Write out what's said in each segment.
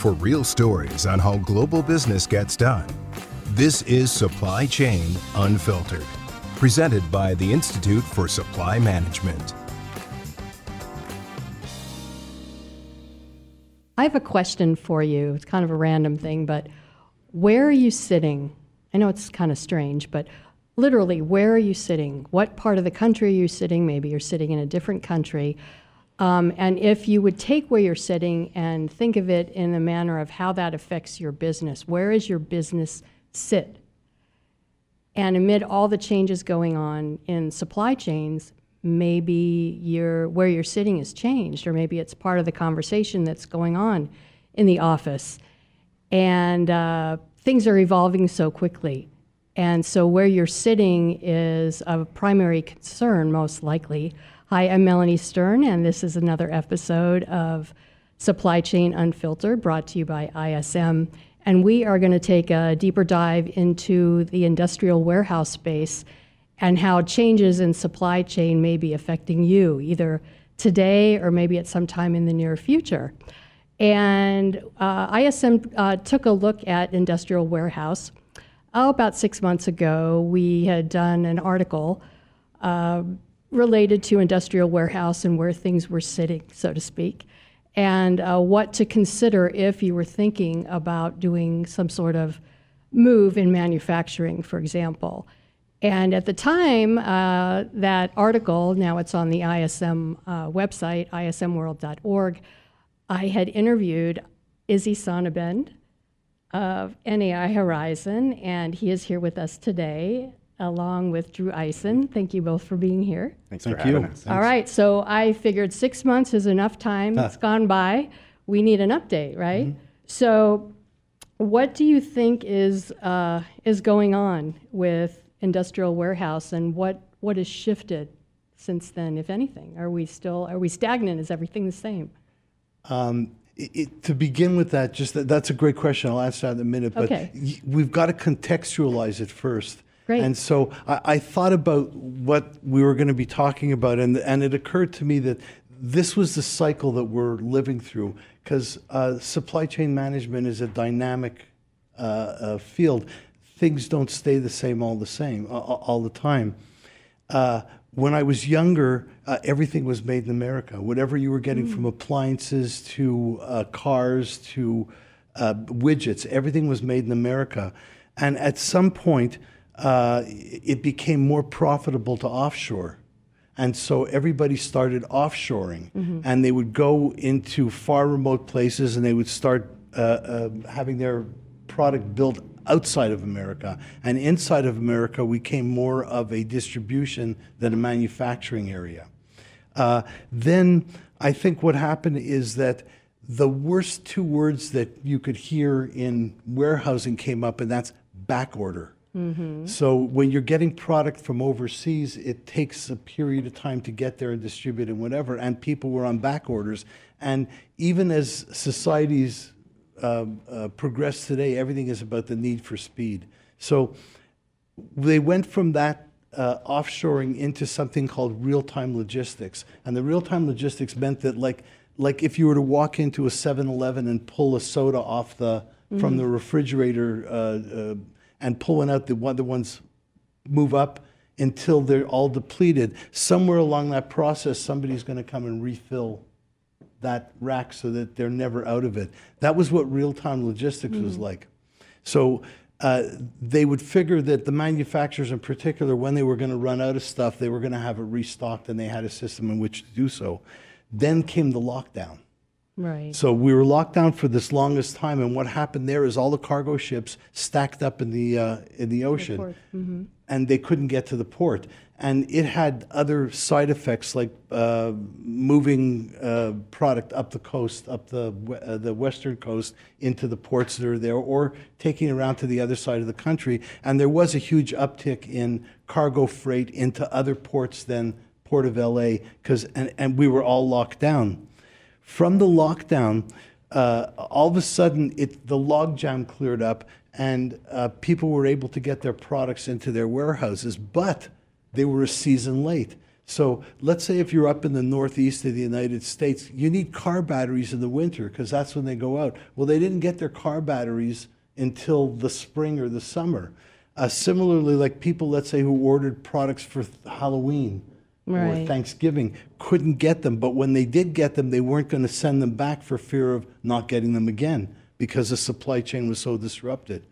for real stories on how global business gets done. This is Supply Chain Unfiltered, presented by the Institute for Supply Management. I have a question for you. It's kind of a random thing, but where are you sitting? I know it's kind of strange, but literally, where are you sitting? What part of the country are you sitting? Maybe you're sitting in a different country. Um, and if you would take where you're sitting and think of it in the manner of how that affects your business, where is your business sit? And amid all the changes going on in supply chains, maybe your where you're sitting has changed, or maybe it's part of the conversation that's going on in the office. And uh, things are evolving so quickly. And so where you're sitting is of primary concern, most likely. Hi, I'm Melanie Stern, and this is another episode of Supply Chain Unfiltered brought to you by ISM. And we are going to take a deeper dive into the industrial warehouse space and how changes in supply chain may be affecting you, either today or maybe at some time in the near future. And uh, ISM uh, took a look at industrial warehouse. Oh, about six months ago, we had done an article uh, related to industrial warehouse and where things were sitting, so to speak, and uh, what to consider if you were thinking about doing some sort of move in manufacturing, for example. And at the time, uh, that article, now it's on the ISM uh, website, ismworld.org, I had interviewed Isy Sonabend of NAI Horizon, and he is here with us today, along with Drew Eisen. Thank you both for being here. Thanks Thank for you. having us. All right, so I figured six months is enough time. It's gone by. We need an update, right? So, what do you think is uh, is going on with industrial warehouse, and what what has shifted since then, if anything? Are we still are we stagnant? Is everything the same? Um, it, it- to begin with that, just that, that's a great question. I'll answer that in a minute. But Okay. y- we've got to contextualize it first. Great. And so I, I thought about what we were going to be talking about, and and it occurred to me that this was the cycle that we're living through because uh, supply chain management is a dynamic uh, uh, field. Things don't stay the same all the same uh, all the time. Uh, when I was younger, uh, everything was made in America. Whatever you were getting from appliances to uh, cars to uh, widgets, everything was made in America. And at some point, uh, it became more profitable to offshore. And so everybody started offshoring, and they would go into far remote places and they would start uh, uh, having their product built outside of America. And inside of America, we came more of a distribution than a manufacturing area. Uh, then I think what happened is that the worst two words that you could hear in warehousing came up, and that's back order. So when you're getting product from overseas, it takes a period of time to get there and distribute and whatever. And people were on back orders. And even as societies um, uh, progress today, everything is about the need for speed. So they went from that uh, offshoring into something called real-time logistics. And the real-time logistics meant that like like if you were to walk into a 7-Eleven and pull a soda off the from the refrigerator uh, uh, and pulling out the other ones move up until they're all depleted. Somewhere along that process, somebody's going to come and refill that rack so that they're never out of it. That was what real-time logistics was like. So uh, they would figure that the manufacturers, in particular, when they were going to run out of stuff, they were going to have it restocked, and they had a system in which to do so. Then came the lockdown. Right. So we were locked down for this longest time, and what happened there is all the cargo ships stacked up in the uh, in the ocean, port, mm-hmm. and they couldn't get to the port. And it had other side effects like uh, moving uh, product up the coast, up the uh, the western coast into the ports that are there, or taking it around to the other side of the country. And there was a huge uptick in cargo freight into other ports than Port of LA, because and, and we were all locked down. From the lockdown, uh, all of a sudden, it, the logjam cleared up, and uh, people were able to get their products into their warehouses, but they were a season late. So let's say if you're up in the northeast of the United States, you need car batteries in the winter because that's when they go out. Well, they didn't get their car batteries until the spring or the summer. Uh, similarly, like people, let's say, who ordered products for Halloween or Thanksgiving couldn't get them, but when they did get them, they weren't going to send them back for fear of not getting them again because the supply chain was so disrupted.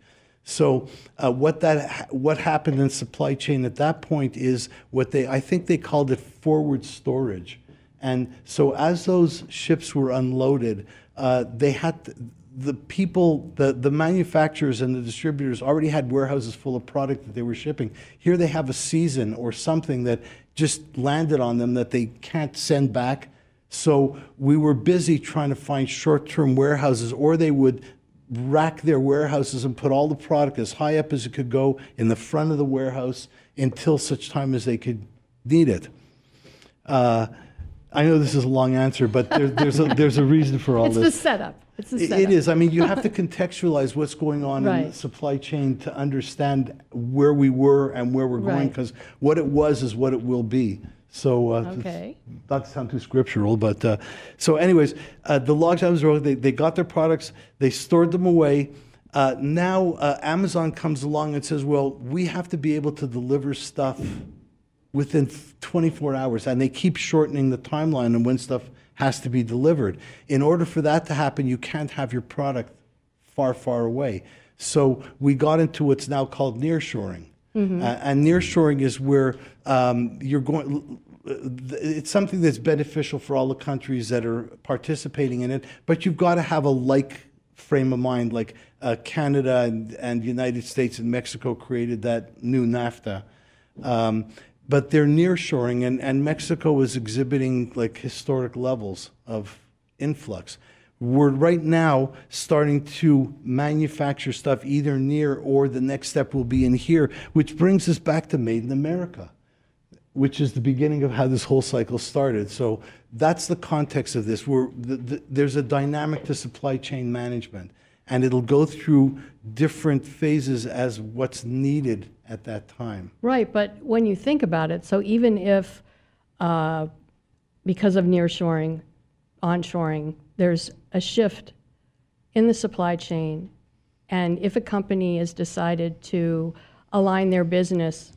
So uh, what that what happened in supply chain at that point is what they I think they called it forward storage, and so as those ships were unloaded, uh, they had to, the people the the manufacturers and the distributors already had warehouses full of product that they were shipping. Here they have a season or something that just landed on them that they can't send back. So we were busy trying to find short-term warehouses, or they would rack their warehouses and put all the product as high up as it could go in the front of the warehouse until such time as they could need it. Uh, I know this is a long answer, but there, there's, a, there's a reason for all this. It's the setup. It's It- setup. It is. I mean, you have to contextualize what's going on in the supply chain to understand where we were and where we're going, Right. because what it was is what it will be. So, uh, Okay. not to sound too scriptural, but uh, so, anyways, uh, the logjams were they, they got their products, they stored them away. Uh, now uh, Amazon comes along and says, "Well, we have to be able to deliver stuff within 24 hours," and they keep shortening the timeline and when stuff has to be delivered. In order for that to happen, you can't have your product far, far away. So we got into what's now called nearshoring. Uh, and nearshoring is where um, you're going. It's something that's beneficial for all the countries that are participating in it, but you've got to have a like frame of mind. Like uh, Canada and, and United States and Mexico created that new NAFTA. Um, but they're nearshoring, and, and Mexico is exhibiting like historic levels of influx. We're right now starting to manufacture stuff either near or the next step will be in here, which brings us back to Made in America, which is the beginning of how this whole cycle started. So that's the context of this. We're, the, the, there's a dynamic to supply chain management, and it'll go through different phases as what's needed at that time. Right, but when you think about it, so even if, uh, because of nearshoring, onshoring, there's a shift in the supply chain, and if a company has decided to align their business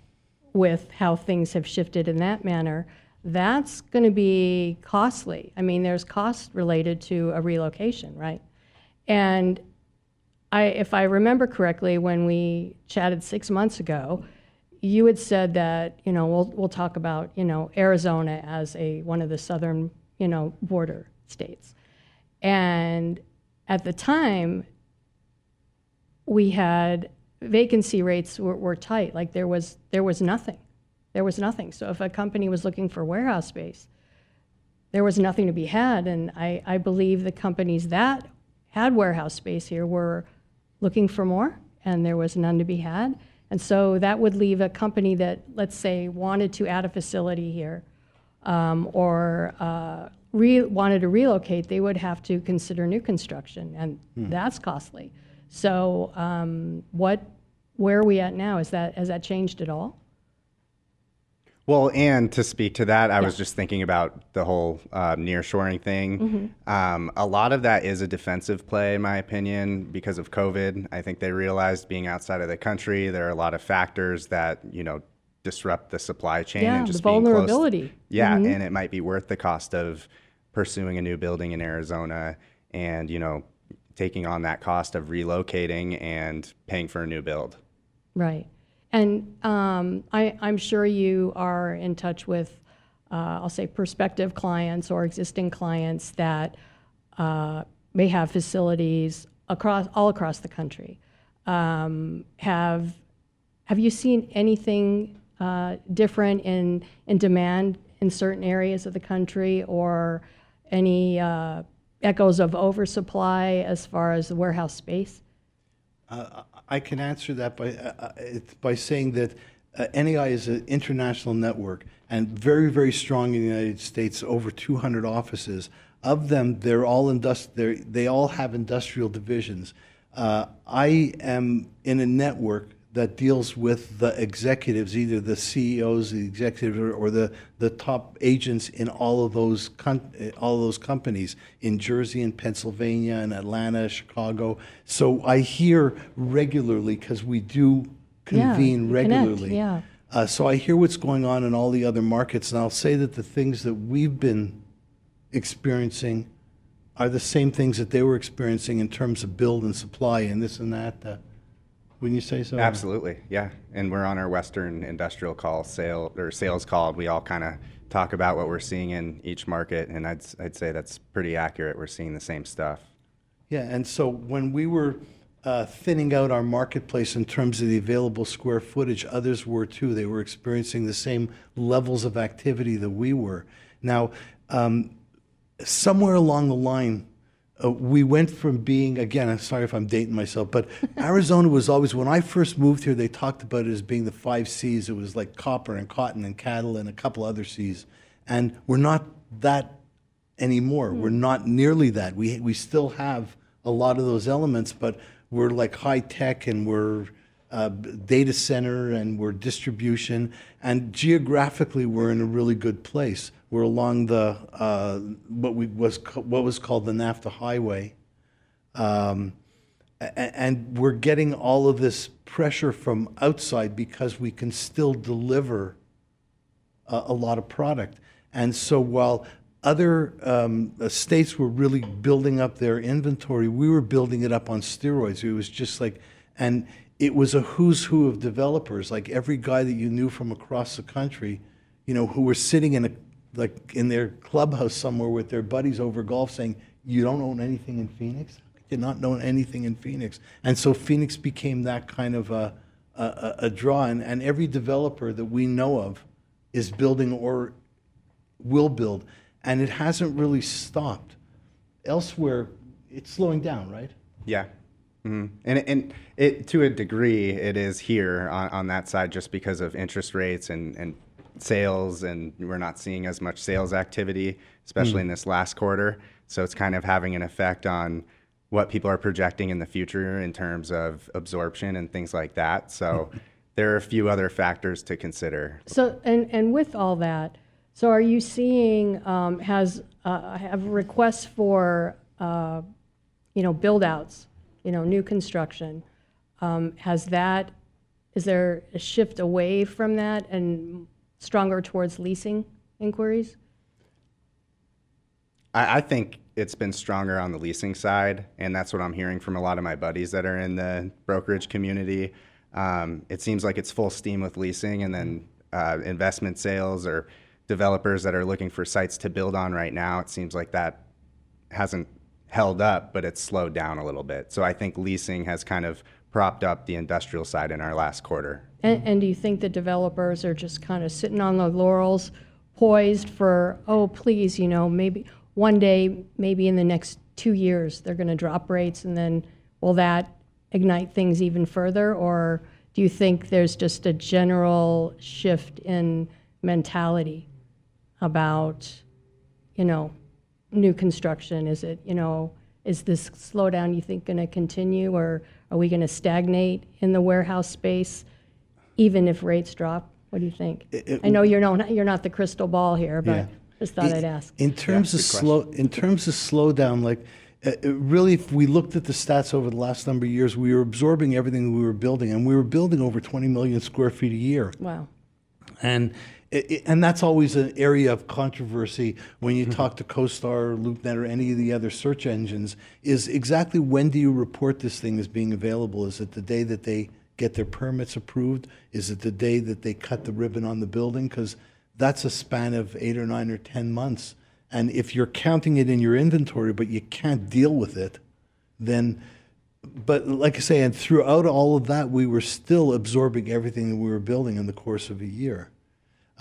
with how things have shifted in that manner, that's going to be costly. I mean, there's cost related to a relocation, right? And I, if I remember correctly, when we chatted six months ago, you had said that you know we'll we'll talk about you know Arizona as a one of the southern you know border states, and at the time we had vacancy rates were, were tight. Like there was there was nothing, there was nothing. So if a company was looking for warehouse space, there was nothing to be had. And I, I believe the companies that had warehouse space here were looking for more, and there was none to be had. And so that would leave a company that, let's say, wanted to add a facility here um, or uh, re- wanted to relocate, they would have to consider new construction, and that's costly. So um, what, where are we at now? Is that, has that changed at all? Well, and to speak to that, I was just thinking about the whole uh, nearshoring thing. Um, a lot of that is a defensive play, in my opinion, because of COVID. I think they realized being outside of the country, there are a lot of factors that you know disrupt the supply chain Yeah, and the just being close- vulnerability. yeah, and it might be worth the cost of pursuing a new building in Arizona, and you know taking on that cost of relocating and paying for a new build. Right. And um, I, I'm sure you are in touch with, uh, I'll say, prospective clients or existing clients that uh, may have facilities across all across the country. Um, have Have you seen anything uh, different in in demand in certain areas of the country, or any uh, echoes of oversupply as far as the warehouse space? I can answer that by, uh, uh, by saying that uh, NAI is an international network and very, very strong in the United States, over 200 offices. Of them, they're all industri- they're, they all have industrial divisions. Uh, I am in a network that deals with the executives, either the CEOs, the executives, or, or the, the top agents in all of those all of those companies in Jersey and Pennsylvania and Atlanta, Chicago. So I hear regularly because we do Yeah, convene connect, regularly. yeah. Uh, so I hear what's going on in all the other markets, and I'll say that the things that we've been experiencing are the same things that they were experiencing in terms of build and supply and this and that. Uh, wouldn't you say so? Absolutely, yeah. And we're on our Western industrial call, sale or sales call. We all kind of talk about what we're seeing in each market, and I'd I'd say that's pretty accurate. We're seeing the same stuff. Yeah, and so when we were uh, thinning out our marketplace in terms of the available square footage, others were too. They were experiencing the same levels of activity that we were. Now, um, somewhere along the line, uh, we went from being again. I'm sorry if I'm dating myself, but Arizona was always when I first moved here. They talked about it as being the five C's. It was like copper and cotton and cattle and a couple other C's, and we're not that anymore. We're not nearly that. We we still have a lot of those elements, but we're like high tech and we're uh, data center and we're distribution and geographically we're in a really good place. We're along the uh, what we was what was called the NAFTA highway, um, and we're getting all of this pressure from outside because we can still deliver a, a lot of product. And so while other um, uh, states were really building up their inventory, we were building it up on steroids. It was just like, and it was a who's who of developers. Like every guy that you knew from across the country, you know, who were sitting in a like in their clubhouse somewhere with their buddies over golf, saying, "You don't own anything in Phoenix." Did not own anything in Phoenix, and so Phoenix became that kind of a a, a- a draw. And, and every developer that we know of is building or will build, and it hasn't really stopped. Elsewhere, it's slowing down, right? Yeah. Hmm And, and it, to a degree, it is here on, on that side just because of interest rates and, and sales, and we're not seeing as much sales activity, especially in this last quarter. So it's kind of having an effect on what people are projecting in the future in terms of absorption and things like that. So there are a few other factors to consider. So, and, and with all that, so are you seeing, um, has, uh, have requests for, uh, you know, build outs, you know, new construction, um, has that, is there a shift away from that and stronger towards leasing inquiries? I, I think it's been stronger on the leasing side, and that's what I'm hearing from a lot of my buddies that are in the brokerage community. Um, it seems like it's full steam with leasing, and then uh, investment sales or developers that are looking for sites to build on right now. It seems like that hasn't held up, but it's slowed down a little bit. So I think leasing has kind of propped up the industrial side in our last quarter. And, and do you think the developers are just kind of sitting on the laurels, poised for, oh, please, you know, maybe one day, maybe in the next two years, they're going to drop rates, and then will that ignite things even further? Or do you think there's just a general shift in mentality about, you know, new construction? Is it, you know, is this slowdown you think going to continue, or are we going to stagnate in the warehouse space? even if rates drop? What do you think? I know you're not, you're not the crystal ball here, but Yeah. just thought In- I'd ask. In terms of good slow, in terms of slowdown, like uh, uh, really, if we looked at the stats over the last number of years, we were absorbing everything we were building, and we were building over 20 million square feet a year. Wow. And it, it- and that's always an area of controversy when you mm-hmm. talk to CoStar, or LoopNet, or any of the other search engines. Is exactly when do you report this thing as being available? Is it the day that they get their permits approved? Is it the day that they cut the ribbon on the building? Because that's a span of eight or nine or ten months. And if you're counting it in your inventory, but you can't deal with it, then but like I say, and throughout all of that, we were still absorbing everything that we were building in the course of a year.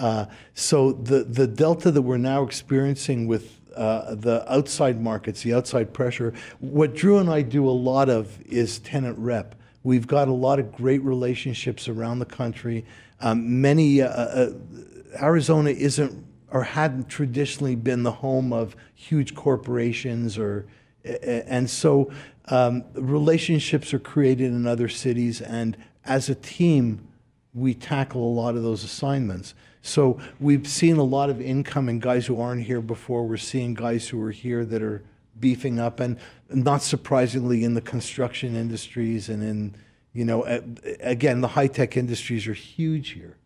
Uh, so the the delta that we're now experiencing with uh, the outside markets, the outside pressure, what Drew and I do a lot of is tenant rep. We've got a lot of great relationships around the country. Um, many uh, uh, Arizona isn't or hadn't traditionally been the home of huge corporations or and so um, relationships are created in other cities and as a team, we tackle a lot of those assignments. So we've seen a lot of incoming guys who aren't here before. We're seeing guys who are here that are beefing up, and not surprisingly, in the construction industries and in, you know, again, the high tech industries are huge here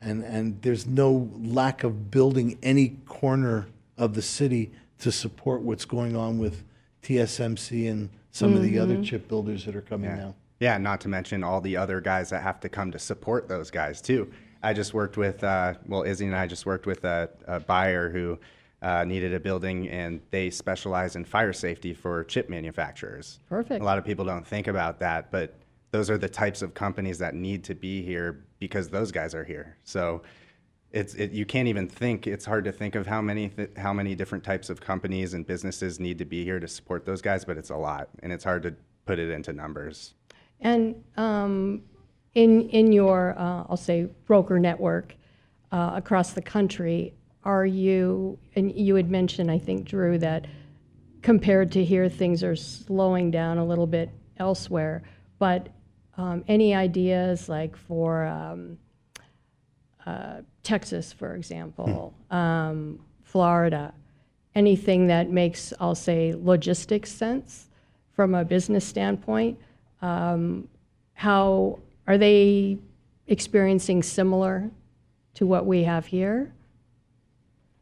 and and there's no lack of building any corner of the city to support what's going on with TSMC and some of the other mm-hmm. chip builders that are coming now. Yeah, not to mention all the other guys that have to come to support those guys too. I just worked with, uh, well, Isy and I just worked with a, a buyer who uh, needed a building, and they specialize in fire safety for chip manufacturers. Perfect. A lot of people don't think about that, but those are the types of companies that need to be here because those guys are here. So it's it, you can't even think. It's hard to think of how many th- how many different types of companies and businesses need to be here to support those guys, but it's a lot, and it's hard to put it into numbers. And um, in, in your, uh, I'll say, broker network uh, across the country, are you, and you had mentioned, I think, Drew, that compared to here, things are slowing down a little bit elsewhere, but um, any ideas like for um, uh, Texas, for example, um, Florida, anything that makes, I'll say, logistics sense from a business standpoint? Um, how are they experiencing similar to what we have here?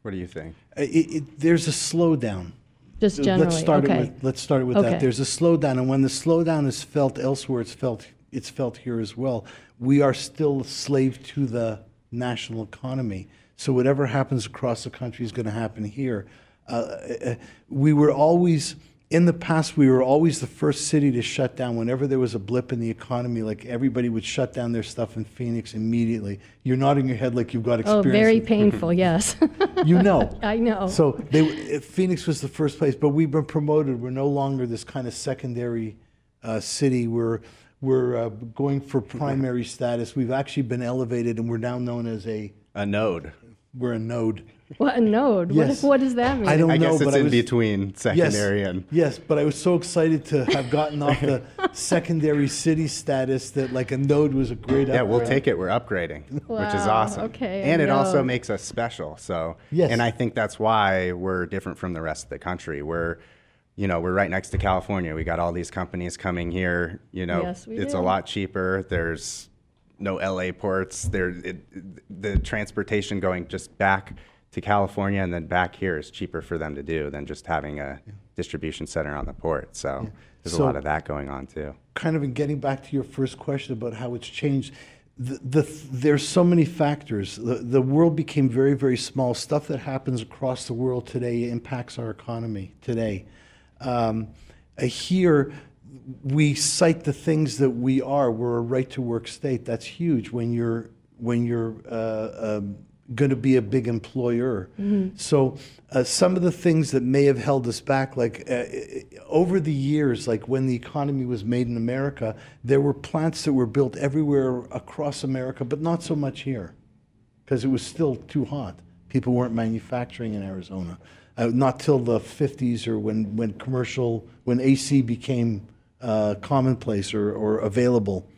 What do you think? Uh, It, it, there's a slowdown. Just generally, Let's start okay. it with let's start it with Okay. that. There's a slowdown, and when the slowdown is felt elsewhere, it's felt it's felt here as well. We are still a slave to the national economy. So whatever happens across the country is going to happen here. Uh, uh, we were always in the past. We were always the first city to shut down whenever there was a blip in the economy. Like everybody would shut down their stuff in Phoenix immediately. You're nodding your head like you've got experience. Oh, very painful, yes. you know. I know. So they, uh, Phoenix was the first place, but we've been promoted. We're no longer this kind of secondary uh, city. We're we're uh, going for primary status. We've actually been elevated, and we're now known as a A node. we're a node. What a node. What, Yes. what does that mean? I don't I know, guess but it's I in was, between yes, secondary and. yes, but I was so excited to have gotten off the secondary city status that like a node was a great. Idea. Yeah, we'll take it. We're upgrading, which is awesome. okay, and it also makes us special. So, Yes. and I think that's why we're different from the rest of the country. We're, you know, we're right next to California. We got all these companies coming here. You know, Yes, we it's do. a lot cheaper. There's no LA ports. There, it, the transportation going just back to California and then back here is cheaper for them to do than just having a distribution center on the port. So there's So- a lot of that going on too. kind of in getting back to your first question about how it's changed, the, the, there's so many factors. The, the world became very, very small. Stuff that happens across the world today impacts our economy today. Um, uh, here, we cite the things that we are. We're a right to work state. That's huge when you're when you're uh, um, going to be a big employer. So uh, some of the things that may have held us back, like uh, over the years, like when the economy was made in America, there were plants that were built everywhere across America, but not so much here because it was still too hot. People weren't manufacturing in Arizona. Uh, not till the 50s or when, when commercial, when AC became uh, commonplace or, or available.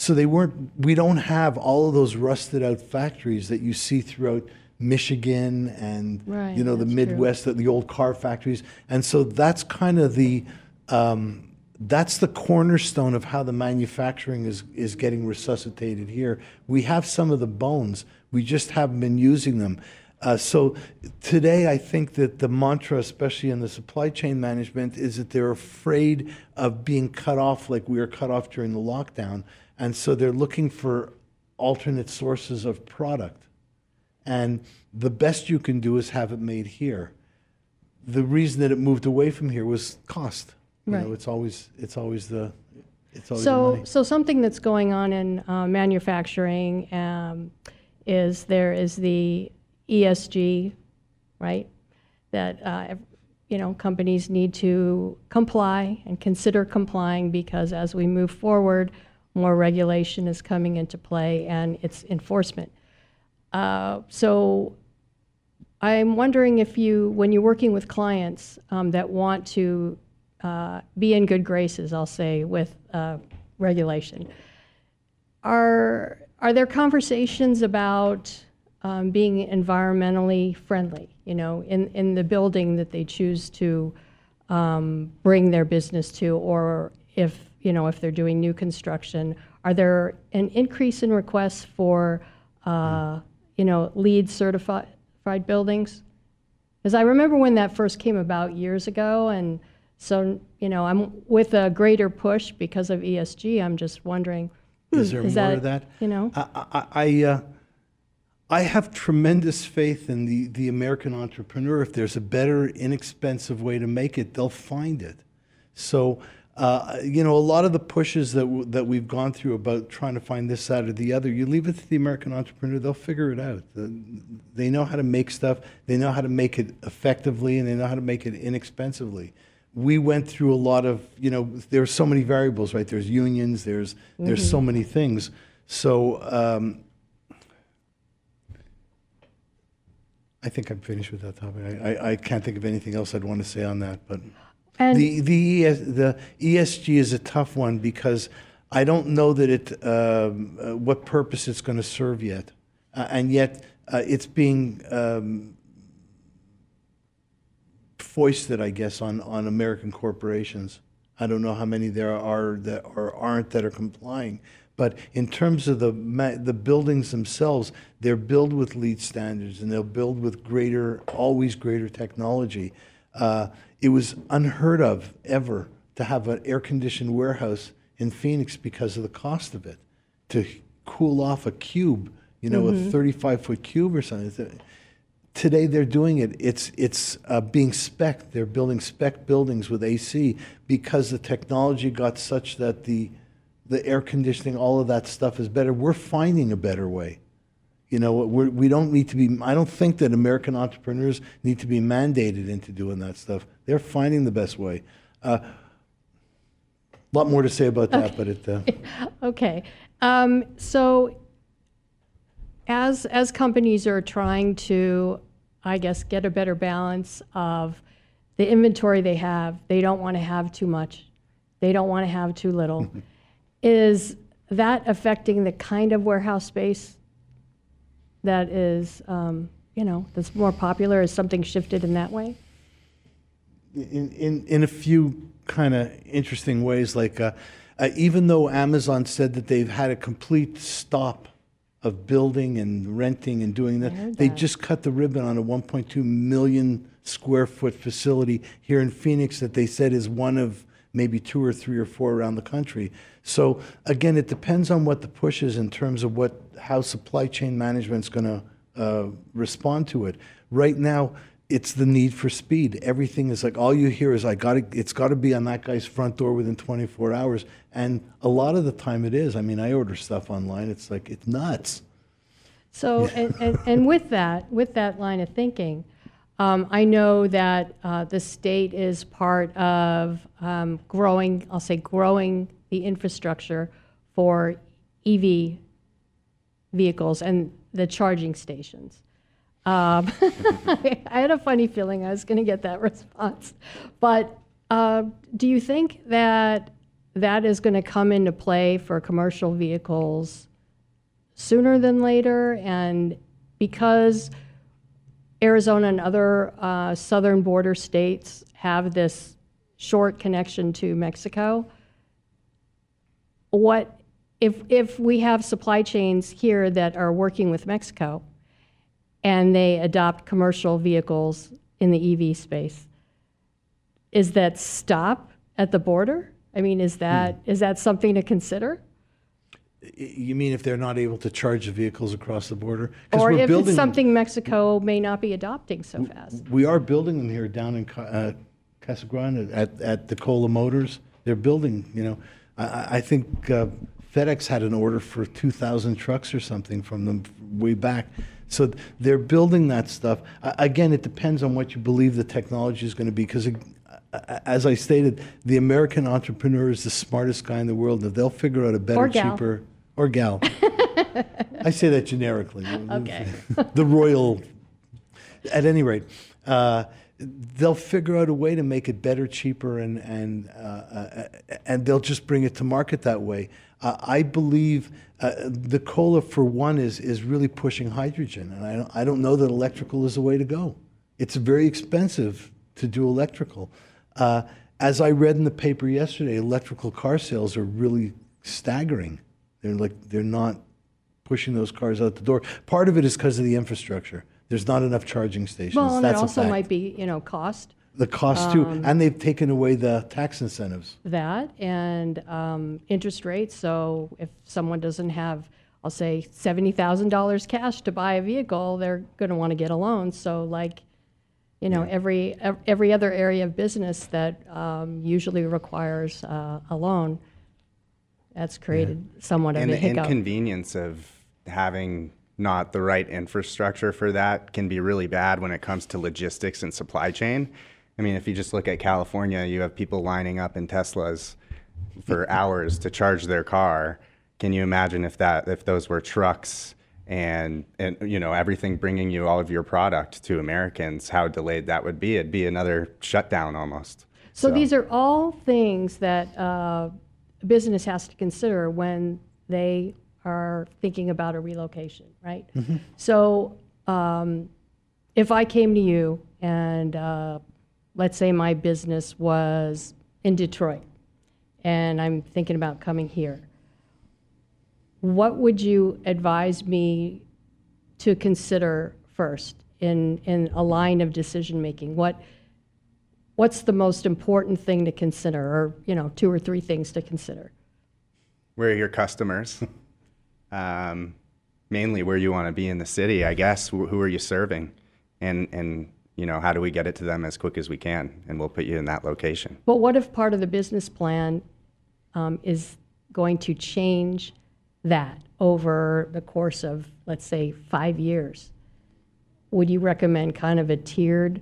So they weren't, we don't have all of those rusted out factories that you see throughout Michigan and, Right, you know, the. Midwest, the, the old car factories. And so that's kind of the, um, that's the cornerstone of how the manufacturing is, is getting resuscitated here. We have some of the bones, we just haven't been using them. Uh, so today, I think that the mantra, especially in the supply chain management, is that they're afraid of being cut off like we were cut off during the lockdown. And so they're looking for alternate sources of product. And the best you can do is have it made here the reason that it moved away from here was cost. You know, Right. it's always it's always the it's always the So, money. so something that's going on in uh, manufacturing um, is there is the ESG, right? That uh, you know companies need to comply and consider complying because as we move forward, more regulation is coming into play and its enforcement. Uh, so I'm wondering if you, when you're working with clients um, that want to uh, be in good graces, I'll say, with uh, regulation, are are there conversations about um, being environmentally friendly? You know, in in the building that they choose to um, bring their business to, or if you know if they're doing new construction, are there an increase in requests for uh, you know LEED certified buildings? Because I remember when that first came about years ago, and so you know I'm with a greater push because of ESG. I'm just wondering, Is there is more that, to that? you know? I, I, I, uh, I have tremendous faith in the, the American entrepreneur. If there's a better, inexpensive way to make it, they'll find it. So, uh, you know, a lot of the pushes that, w- that we've gone through about trying to find this, that, or the other, you leave it to the American entrepreneur, they'll figure it out. The- They know how to make stuff, they know how to make it effectively, and they know how to make it inexpensively. We went through a lot of, you know, there's so many variables, right? There's unions, there's, there's so many things. So, um, I think I'm finished with that topic. I, I, I can't think of anything else I'd want to say on that, but And the the the ESG is a tough one because I don't know that it um, uh, what purpose it's going to serve yet, uh, and yet uh, it's being um, foisted, I guess, on on American corporations. I don't know how many there are that or aren't that are complying. But in terms of the the buildings themselves, they're built with LEED standards and they'll build with greater, always greater technology. Uh, it was unheard of ever to have an air conditioned warehouse in Phoenix because of the cost of it. To cool off a cube, you know, a 35 foot cube or something. Today they're doing it. It's it's uh, being spec. They're building spec buildings with AC because the technology got such that the the air conditioning, all of that stuff is better. We're finding a better way. You know, we're, we don't need to be. I don't think that American entrepreneurs need to be mandated into doing that stuff. They're finding the best way. A lot more to say about that, but it. Uh, Okay. Um, so as, as companies are trying to, I guess, get a better balance of the inventory they have, they don't want to have too much. They don't want to have too little. Is that affecting the kind of warehouse space that is, um, you know, that's more popular? Is something shifted in that way? in, in, in a few kind of interesting ways. Like, uh, uh, even though Amazon said that they've had a complete stop of building and renting and doing that, they that. just cut the ribbon on a 1.2 million square foot facility here in Phoenix that they said is one of maybe two or three or four around the country. So again, it depends on what the push is in terms of what how supply chain management is going to uh, respond to it. Right now, it's the need for speed. Everything is like all you hear is I got to. It's got to be on that guy's front door within 24 hours, and a lot of the time it is. I mean, I order stuff online. It's like it's nuts. So, and, and, and with that, with that line of thinking, um, I know that uh, the state is part of um, growing, I'll say, growing the infrastructure for EV vehicles and the charging stations. Um, I had a funny feeling I was going to get that response. But uh, do you think that that is going to come into play for commercial vehicles sooner than later? And because Arizona and other uh, southern border states have this short connection to Mexico, what if if we have supply chains here that are working with Mexico and they adopt commercial vehicles in the EV space? Is that stop at the border? I mean, is that is that something to consider? You mean if they're not able to charge the vehicles across the border? Or we're if it's something Mexico may not be adopting so fast? We are building them here down in uh, Casa Grande at, at Nikola Motors. They're building, you know, I- I, think uh, FedEx had an order for 2,000 trucks or something from them way back. So they're building that stuff. A- Again, it depends on what you believe the technology is going to be because, as I stated, the American entrepreneur is the smartest guy in the world. If they'll figure out a better, cheaper, or gal. I say that generically. Okay. the royal at any rate, uh, they'll figure out a way to make it better, cheaper, and and uh, uh, and they'll just bring it to market that way. Uh, I believe uh, Nikola, for one, is is really pushing hydrogen, and I don't, I don't know that electrical is the way to go. It's very expensive to do electrical. Uh, as I read in the paper yesterday, electrical car sales are really staggering. They're like they're not pushing those cars out the door. Part of it is because of the infrastructure. There's not enough charging stations. Well, and it That's a also might be, you know, cost. the cost too, Um, and they've taken away the tax incentives. that and um, interest rates. So if someone doesn't have, I'll say seventy thousand dollars cash to buy a vehicle, they're going to want to get a loan. So like, you know, every every other area of business that um, usually requires uh, a loan, that's created somewhat of and a the hiccup. inconvenience of having not the right infrastructure for that can be really bad when it comes to logistics and supply chain. I mean, if you just look at California, you have people lining up in Teslas for hours to charge their car. Can you imagine if that if those were trucks and and you know everything bringing you all of your product to Americans, how delayed that would be? It'd be another shutdown almost. So these are all things that uh, a business has to consider when they are thinking about a relocation, right? So um, if I came to you and uh, let's say my business was in Detroit and I'm thinking about coming here, what would you advise me to consider first in, in a line of decision making? What what's the most important thing to consider or you know two or three things to consider? Where are your customers. Um, mainly where you want to be in the city i guess. Who, are you serving? And and you know how do we get it to them as quick as we can and we'll put you in that location. But what if part of the business plan um, is going to change that over the course of let's say five years? Would you recommend kind of a tiered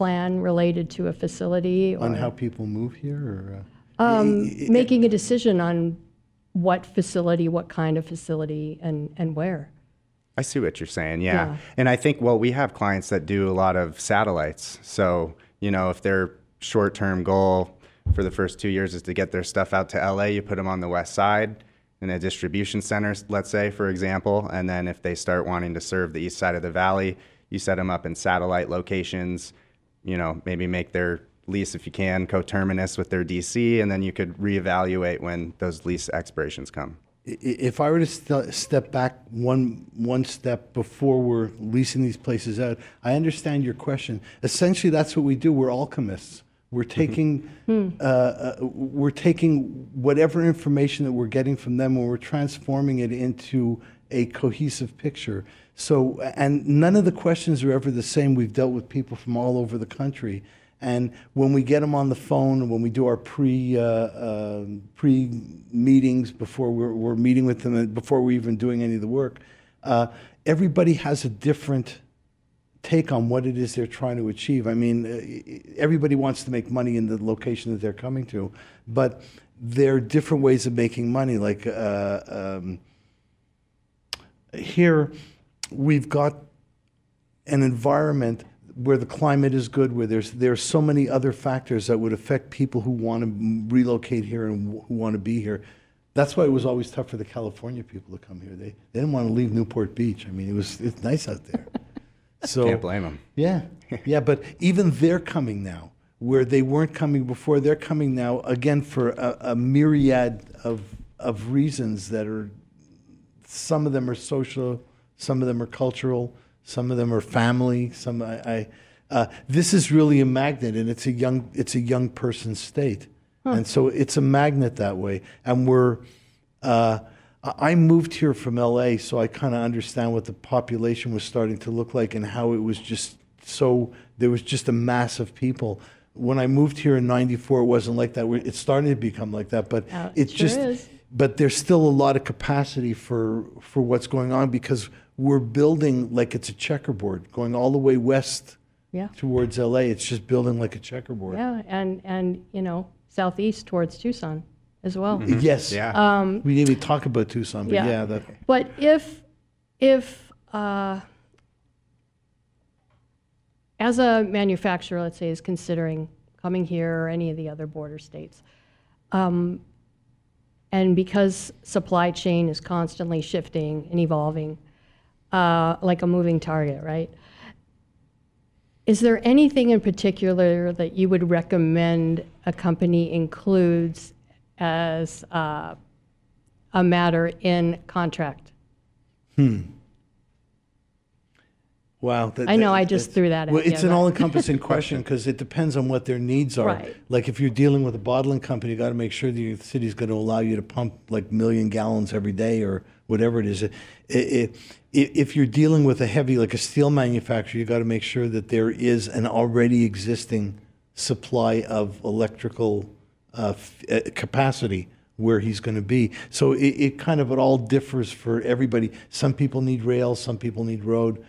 plan related to a facility or On how people move here, or uh, um, making a decision on what facility what kind of facility and, and where i see what you're saying yeah. Yeah. and i think well we have clients that do a lot of satellites so you know if their short-term goal for the first two years is to get their stuff out to la you put them on the west side in a distribution center, let's say, for example. And then if they start wanting to serve the east side of the valley, you set them up in satellite locations, you know, maybe make their lease, if you can, coterminous with their DC, and then you could reevaluate when those lease expirations come. if I were to st- step back one one step before we're leasing these places out, I understand your question. Essentially, that's what we do. We're alchemists. We're taking uh, uh, we're taking whatever information that we're getting from them and we're transforming it into a cohesive picture. So, and none of the questions are ever the same. We've dealt with people from all over the country. And when we get them on the phone, when we do our pre uh, uh, pre meetings before we're, we're meeting with them, and before we're even doing any of the work, uh, everybody has a different take on what it is they're trying to achieve. I mean, uh, everybody wants to make money in the location that they're coming to, but there are different ways of making money. Like uh, um, here, we've got an environment where the climate is good, where there's there are so many other factors that would affect people who want to relocate here and who want to be here. That's why it was always tough for the California people to come here. They, they didn't want to leave Newport Beach. I mean, it was it's nice out there. So Can't blame them. yeah, yeah, but even they're coming now, where they weren't coming before. They're coming now again for a, a myriad of of reasons that are. Some of them are social, some of them are cultural, some of them are family. Some I, I uh, this is really a magnet, and it's a young it's a young person's state, and so it's a magnet that way. And we're. Uh, I moved here from LA, so I kind of understand what the population was starting to look like and how it was just so there was just a mass of people. When I moved here in '94, it wasn't like that. It started to become like that, but it's sure just. is. But there's still a lot of capacity for for what's going on because we're building like it's a checkerboard, going all the way west Yeah. towards LA. It's just building like a checkerboard. Yeah, and, and, you know, southeast towards Tucson as well. Yes. Yeah. we didn't even talk about Tucson, but Yeah. yeah, that. But if, if, uh, as a manufacturer, let's say, is considering coming here or any of the other border states, um, and because supply chain is constantly shifting and evolving, uh, like a moving target, right? Is there anything in particular that you would recommend a company includes as uh, a matter in contract? Hmm. Wow. that- I know, that- I just threw that at Well, you, it's an all-encompassing question because it depends on what their needs are. Right. Like if you're dealing with a bottling company, you got to make sure the city's going to allow you to pump like million gallons every day or whatever it is. It, it, if you're dealing with a heavy, like a steel manufacturer, you got to make sure that there is an already existing supply of electrical uh, uh, capacity where he's going to be. So it, it kind of it all differs for everybody. Some people need rail, some people need road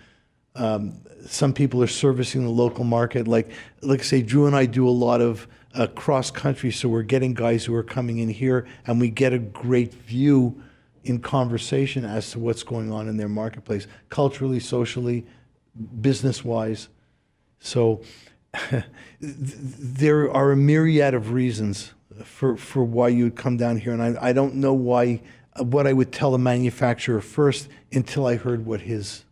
um, some people are servicing the local market. Like, like I say, Drew and I do a lot of uh, cross country, so we're getting guys who are coming in here, and we get a great view in conversation as to what's going on in their marketplace, culturally, socially, business wise. So, there are a myriad of reasons for for why you would come down here, and I, I don't know why what I would tell a manufacturer first until I heard what his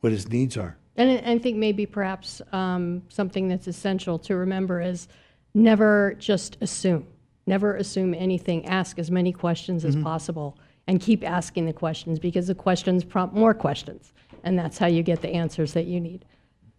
what his needs are. And I I think maybe perhaps um, something that's essential to remember is never just assume. Never assume anything. Ask as many questions as possible and keep asking the questions because the questions prompt more questions. And that's how you get the answers that you need.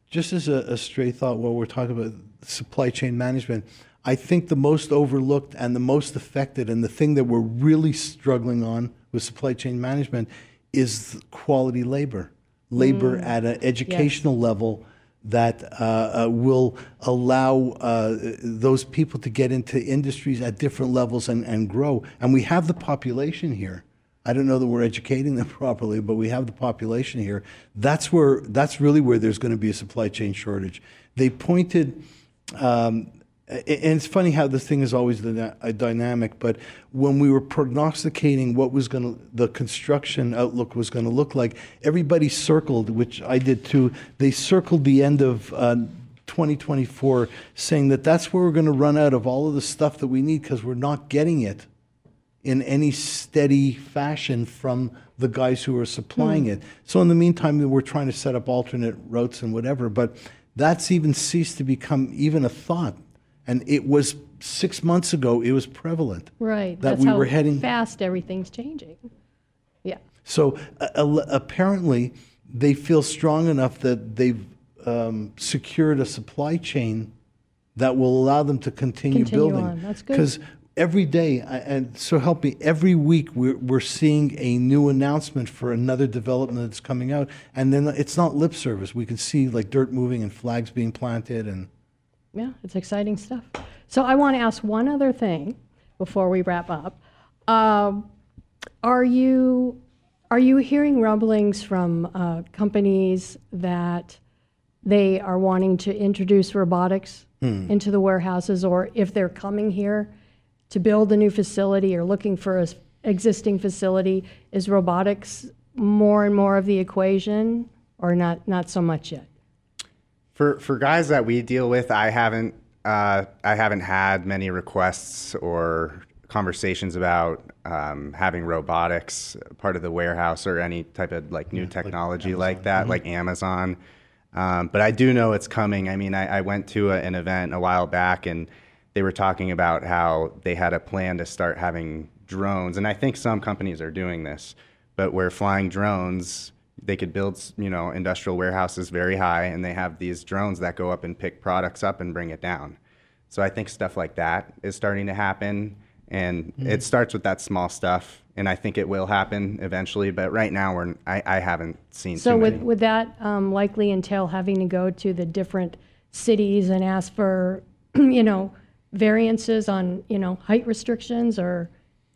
Just as a, a stray thought while we're talking about supply chain management, I think the most overlooked and the most affected, and the thing that we're really struggling on with supply chain management is quality labor, labor at an educational level that uh, uh, will allow uh, those people to get into industries at different levels and, and grow. And we have the population here. I don't know that we're educating them properly, but we have the population here. That's where that's really where there's going to be a supply chain shortage. They pointed, um, and it's funny how this thing is always a dynamic. But when we were prognosticating what was going to the construction outlook was going to look like, everybody circled, which I did too. They circled the end of. Uh, 2024 saying that that's where we're going to run out of all of the stuff that we need because we're not getting it in any steady fashion from the guys who are supplying it. So in the meantime, we're trying to set up alternate routes and whatever, but that's even ceased to become even a thought. And it was six months ago, it was prevalent. Right. That that's we how were heading. fast everything's changing. Yeah. So uh, apparently, they feel strong enough that they've um, secured a supply chain that will allow them to continue, Continue building. on. That's good. Because every day, and so help me, every week we're, we're seeing a new announcement for another development that's coming out. And then it's not lip service. We can see like dirt moving and flags being planted and. Yeah, it's exciting stuff. So I want to ask one other thing before we wrap up. Um, are you are you hearing rumblings from uh, companies that they are wanting to introduce robotics into the warehouses, or if they're coming here to build a new facility or looking for an existing facility, is robotics more and more of the equation, or not not so much yet? For for guys that we deal with, I haven't uh, I haven't had many requests or conversations about um, having robotics part of the warehouse or any type of like new technology like, that, like Amazon. Um, but I do know it's coming. I mean, I, I went to a, an event a while back and they were talking about how they had a plan to start having drones, and I think some companies are doing this, but where flying drones they could build you know industrial warehouses very high and they have these drones that go up and pick products up and bring it down. So i think stuff like that is starting to happen and it starts with that small stuff and i think it will happen eventually but right now we're i, I haven't seen So would, would that um, likely entail having to go to the different cities and ask for, you know, variances on, you know, height restrictions or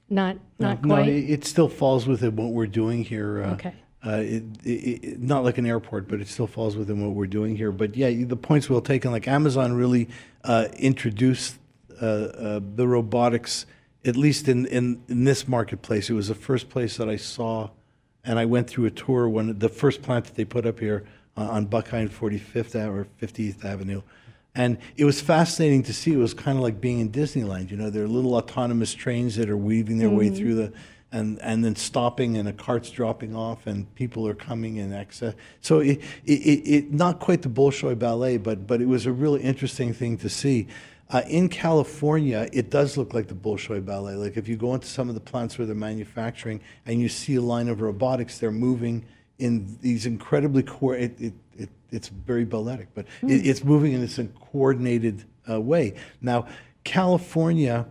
not, not No, quite? it, it still falls within what we're doing here. Uh, Okay. Uh, it, it, it, not like an airport, but it still falls within what we're doing here. But yeah, the points well taken. Like Amazon really uh, introduced uh, uh, the robotics, at least in, in, in this marketplace. It was the first place that I saw, and I went through a tour when the first plant that they put up here uh, on Buckeye and 45th Ave- or 50th Avenue. And it was fascinating to see. It was kind of like being in Disneyland. You know, there are little autonomous trains that are weaving their way through the, and, and then stopping, and a cart's dropping off, and people are coming in excess. So it, it, it, it not quite the Bolshoi Ballet, but, but it was a really interesting thing to see. Uh, in California, it does look like the Bolshoi Ballet. Like if you go into some of the plants where they're manufacturing and you see a line of robotics, they're moving in these incredibly co- it, it, it, it's very balletic, but it, it's moving in this coordinated uh, way. Now, California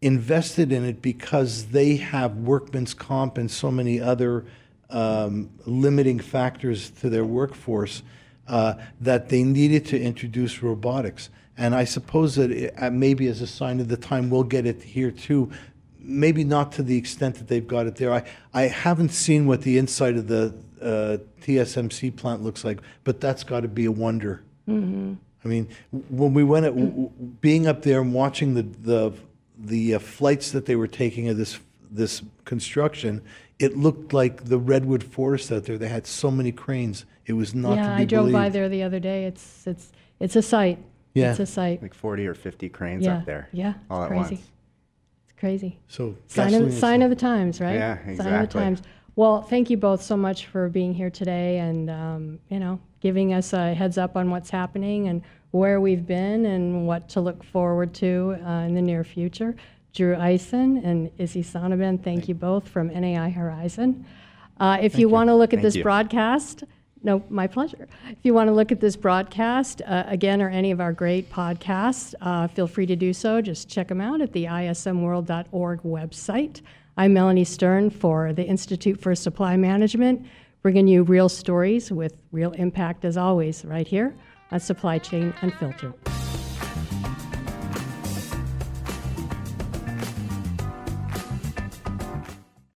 invested in it because they have workman's comp and so many other um, limiting factors to their workforce uh, that they needed to introduce robotics. And I suppose that it, uh, maybe as a sign of the time, we'll get it here too. Maybe not to the extent that they've got it there. I, I haven't seen what the inside of the uh, TSMC plant looks like, but that's got to be a wonder. I mean, when we went, at, w- w- being up there and watching the the the uh, flights that they were taking of this this construction, it looked like the redwood forest out there. They had so many cranes; it was not yeah, to be I drove by there the other day. It's it's it's a sight. Yeah. It's a sight. Like 40 or 50 cranes yeah. up there. Yeah. All it's at crazy. once. It's crazy. So Sign of, is- sign of the times, right? Yeah, Sign of the exactly. times. Well, thank you both so much for being here today and, um, you know, giving us a heads up on what's happening and where we've been and what to look forward to uh, in the near future. Drew Eisen and Isy Sonabend, thank you both from NAI Horizon. Uh, if you want to look at Thank this you. broadcast, no, my pleasure. If you want to look at this broadcast, uh, again, or any of our great podcasts, uh, feel free to do so. Just check them out at the ismworld.org website. I'm Melanie Stern for the Institute for Supply Management, bringing you real stories with real impact as always, right here on Supply Chain Unfiltered.